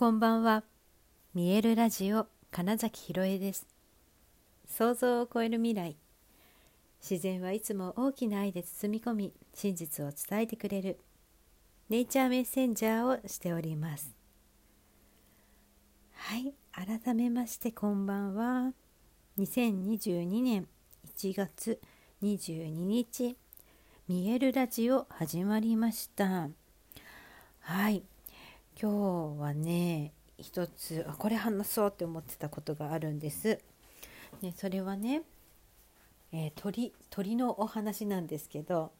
こんばんは。見えるラジオ金崎ひろえです。想像を超える未来。自然はいつも大きな愛で包み込み真実を伝えてくれる。ネイチャーメッセンジャーをしております。はい改めましてこんばんは。2022年1月22日見えるラジオ始まりました。はい。今日はね一つあこれ話そうって思ってたことがあるんです。ね、それはね、えー、鳥鳥のお話なんですけど、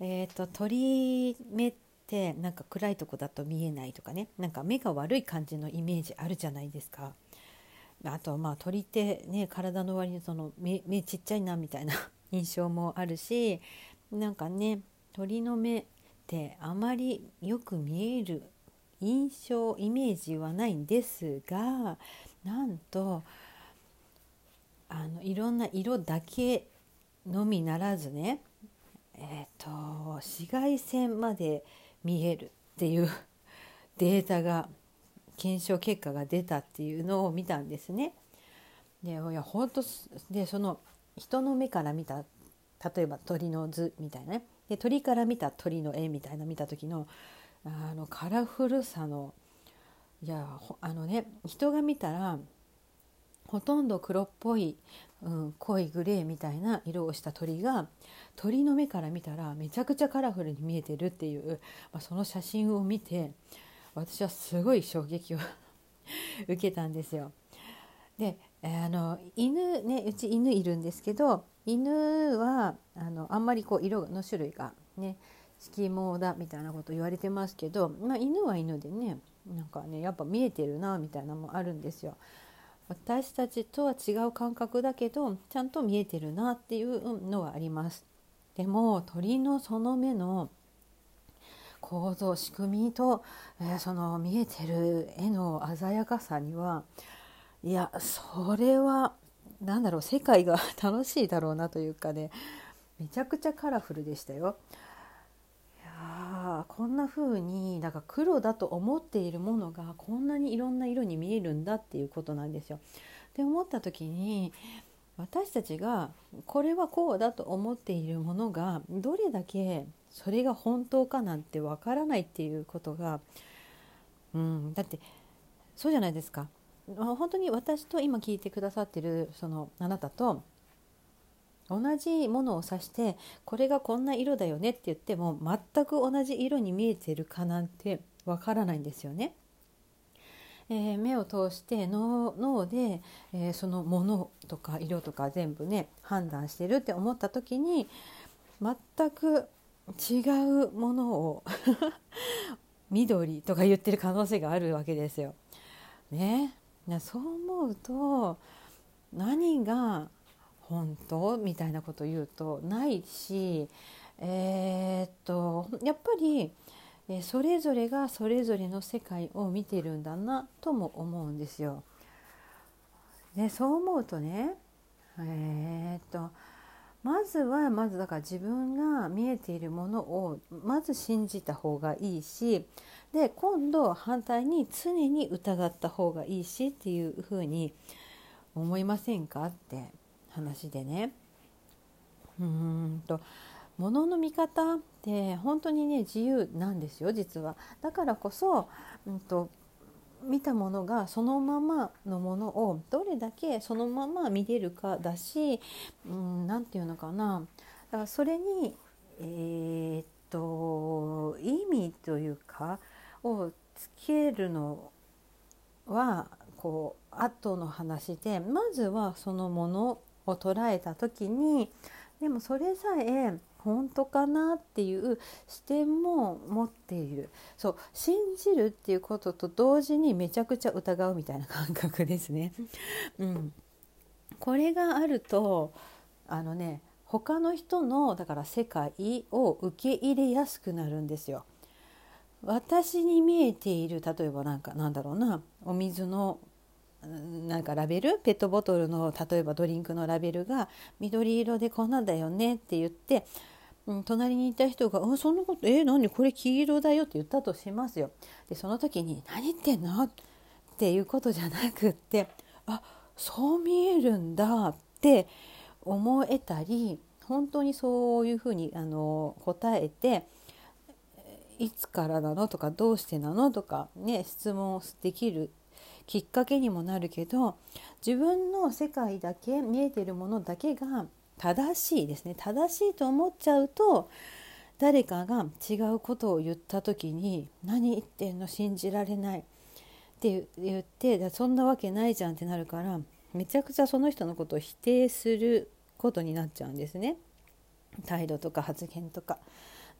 えーと、鳥目ってなんか暗いとこだと見えないとかねなんか目が悪い感じのイメージあるじゃないですか。あとまあ鳥ってね体の割にその目目ちっちゃいなみたいな 印象もあるしなんかね鳥の目ってあまりよく見える印象イメージはないんですがなんとあのいろんな色だけのみならずねえっ、ー、と紫外線まで見えるっていう データが検証結果が出たっていうのを見たんですね。でいや本当でその人の目から見た例えば鳥の図みたいなねで鳥から見た鳥の絵みたいな見た時のあのカラフルさのいやあのね人が見たらほとんど黒っぽい、うん、濃いグレーみたいな色をした鳥が鳥の目から見たらめちゃくちゃカラフルに見えてるっていう、まあ、その写真を見て私はすごい衝撃を 受けたんですよ。であの犬ねうち犬いるんですけど犬はあのあんまりこう色の種類がね色毛だみたいなこと言われてますけど、まあ、犬は犬でねなんかねやっぱ見えてるなみたいなのもあるんですよ。私たちとは違う感覚だけどちゃんと見えてるなっていうのはあります。でも鳥のその目の構造仕組みと、えー、その見えてる絵の鮮やかさにはいやそれは何だろう世界が 楽しいだろうなというかねめちゃくちゃカラフルでしたよ。こんな風にだから黒だと思っているものがこんなにいろんな色に見えるんだっていうことなんですよ。で思った時に私たちがこれはこうだと思っているものがどれだけそれが本当かなんてわからないっていうことが、うん、だってそうじゃないですか。本当に私と今聞いてくださってるそのあなたと同じものを指してこれがこんな色だよねって言っても全く同じ色に見えてるかなんてわからないんですよね。えー、目を通して脳脳で、えー、そのものとか色とか全部ね判断してるって思った時に全く違うものを 緑とか言ってる可能性があるわけですよ。ね、そう思うと何が本当？みたいなこと言うとないしえー、っとやっぱりそれぞれがそれぞれの世界を見てるんだなとも思うんですよ。でそう思うとねえー、っとまずはまずだから自分が見えているものをまず信じた方がいいしで今度反対に常に疑った方がいいしっていうふうに思いませんかって話でねうんと物の見方って本当にね自由なんですよ実は。だからこそ、うんと、見たものがそのままのものをどれだけそのまま見れるかだし何て言うのかなだからそれにえー、っと意味というかをつけるのはこう後の話でまずはそのものを捉えた時にでもそれさえ本当かなっていう視点も持っているそう信じるっていうことと同時にめちゃくちゃ疑うみたいな感覚ですね。うん、これがあるとあのね他の人のだから世界を受け入れやすくなるんですよ。私に見えている例えばなんかなんだろうなお水のなんかラベル？ペットボトルの例えばドリンクのラベルが緑色でこんなんだよねって言ってうん、隣にいた人が「あそんなことえ何？これ黄色だよ」って言ったとしますよ。でその時に「何言ってんの?」っていうことじゃなくって「あそう見えるんだ」って思えたり本当にそういうふうにあの答えていつからなの？とかどうしてなの？とかね質問できるきっかけにもなるけど自分の世界だけ見えてるものだけが正しいですね。正しいと思っちゃうと誰かが違うことを言った時に「何言ってんの信じられない」って言って「そんなわけないじゃん」ってなるからめちゃくちゃその人のことを否定することになっちゃうんですね。態度とか発言とか。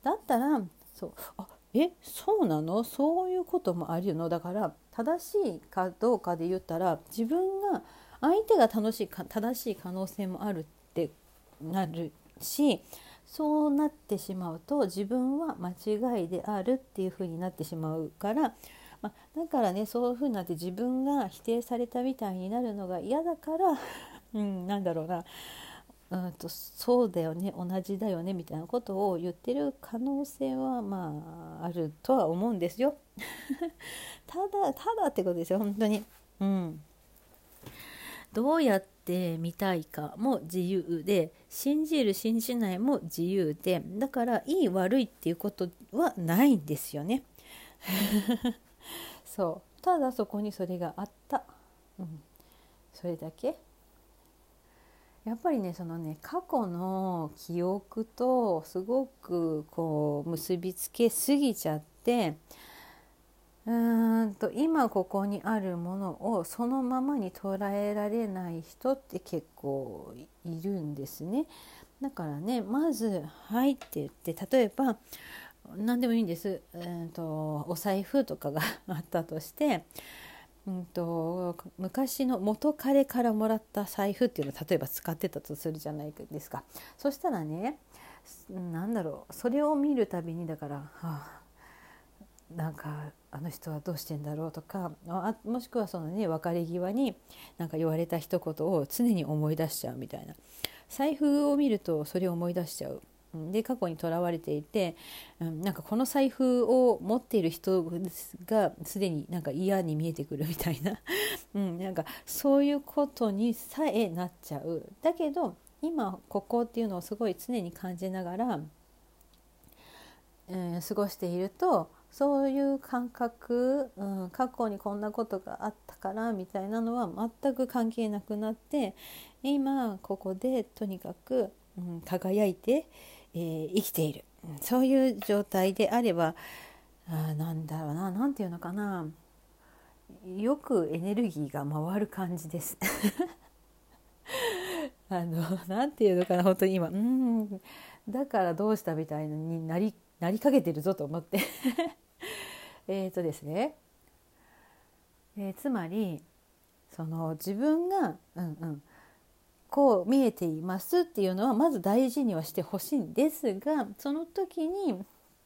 だったらそうあえそうなの？そういうこともあるの？だから正しいかどうかで言ったら自分が相手が楽しいか正しい可能性もあるってなるしそうなってしまうと自分は間違いであるっていうふうになってしまうから、まあ、だからねそういうふうになって自分が否定されたみたいになるのが嫌だから、うん、なんだろうな。うんとそうだよね同じだよねみたいなことを言ってる可能性はまああるとは思うんですよ。ただただってことですよ本当に。うん、どうやって見たいかも自由で信じる信じないも自由でだからいい悪いっていうことはないんですよね。そうただそこにそれがあった、うん、それだけやっぱりねそのね過去の記憶とすごくこう結びつけすぎちゃってうーんと今ここにあるものをそのままに捉えられない人って結構いるんですね。だからねまず「はい」って言って例えば何でもいいんです、えーとお財布とかが あったとしてうんと、昔の元彼からもらった財布っていうのを例えば使ってたとするじゃないですか。そしたらね何だろうそれを見るたびにだから、はあ、なんかあの人はどうしてんだろうとかあもしくはそのね別れ際になんか言われた一言を常に思い出しちゃうみたいな。財布を見るとそれを思い出しちゃう。で過去にとらわれていて、うん、なんかこの財布を持っている人がすでになんか嫌に見えてくるみたいな、うん、なんかそういうことにさえなっちゃう。だけど今ここっていうのをすごい常に感じながら、うん、過ごしているとそういう感覚、うん、過去にこんなことがあったからみたいなのは全く関係なくなって今ここでとにかく、うん、輝いて、えー、生きている。そういう状態であればあなんだろうな何て言うのかな。よくエネルギーが回る感じです。あの何て言うのかな本当に今。うん。だからどうしたみたいになりなりかけてるぞと思って。えっとですね、えー、つまりその自分が、うんうん、こう見えていますっていうのはまず大事にはしてほしいんですがその時に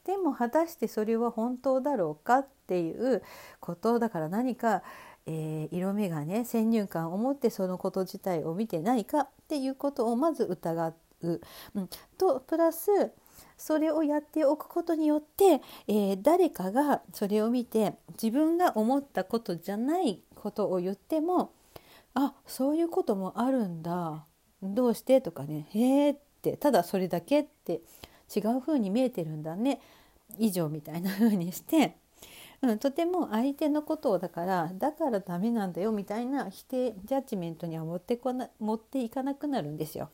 でも果たしてそれは本当だろうかっていうことだから何か、えー、色目がね先入観を持ってそのこと自体を見てないかっていうことをまず疑う。うん、とプラスそれをやっておくことによって、えー、誰かがそれを見て自分が思ったことじゃないことを言ってもあそういうこともあるんだ。どうしてとかね。へえって。ただそれだけって。違う風に見えてるんだね。以上みたいな風にして、うん、とても相手のことをだからだからダメなんだよみたいな否定ジャッジメントには持ってこな持っていかなくなるんですよ。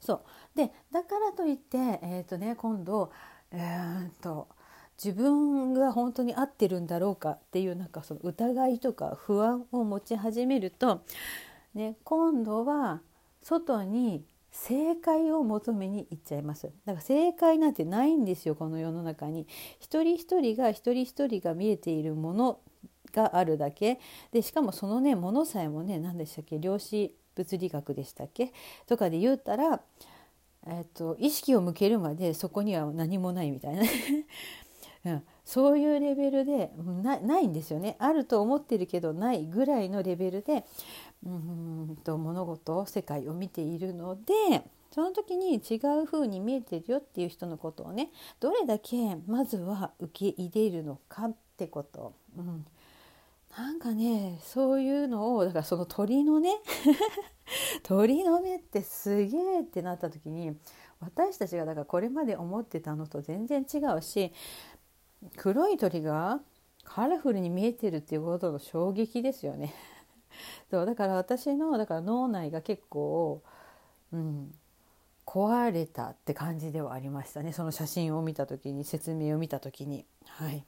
そう。でだからといって、えーとね、今度、えーと自分が本当に合ってるんだろうかっていうなんかその疑いとか不安を持ち始めると、ね、今度は外に正解を求めに行っちゃいます。だから正解なんてないんですよこの世の中に。一人一人が一人一人が見えているものがあるだけ。でしかもそのねものさえもね何でしたっけ？量子物理学でしたっけ？とかで言ったら、えっと、意識を向けるまでそこには何もないみたいな、そういうレベルでないんですよね。あると思ってるけどないぐらいのレベルでうんと物事世界を見ているのでその時に違う風に見えてるよっていう人のことをねどれだけまずは受け入れるのかってこと、うん、なんかねそういうのをだからその鳥のね 鳥の目ってすげえってなった時に私たちがだからこれまで思ってたのと全然違うし黒い鳥がカラフルに見えてるっていうことの衝撃ですよね。そうだから私のだから脳内が結構、うん、壊れたって感じではありましたねその写真を見た時に説明を見た時に。はい、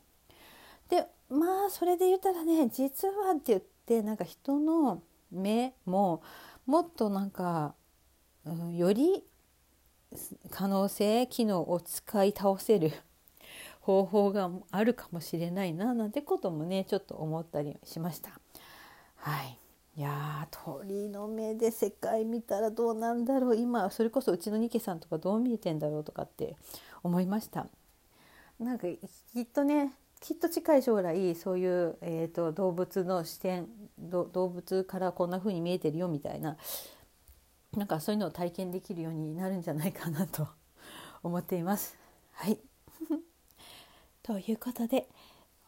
でまあそれで言ったらね実はって言ってなんか人の目ももっとなんか、うん、より可能性機能を使い倒せる方法があるかもしれないななんてこともねちょっと思ったりしました。はいいや鳥の目で世界見たらどうなんだろう今それこそうちのニケさんとかどう見えてんだろうとかって思いました。なんかきっとねきっと近い将来そういう、えーと、動物の視点動物からこんな風に見えてるよみたいななんかそういうのを体験できるようになるんじゃないかなと思っています。はいということで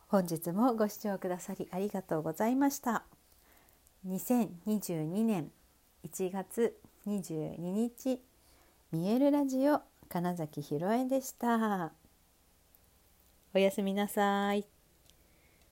本日もご視聴くださりありがとうございました。2022年1月22日見えるラジオ金崎ひろえでした。おやすみなさい。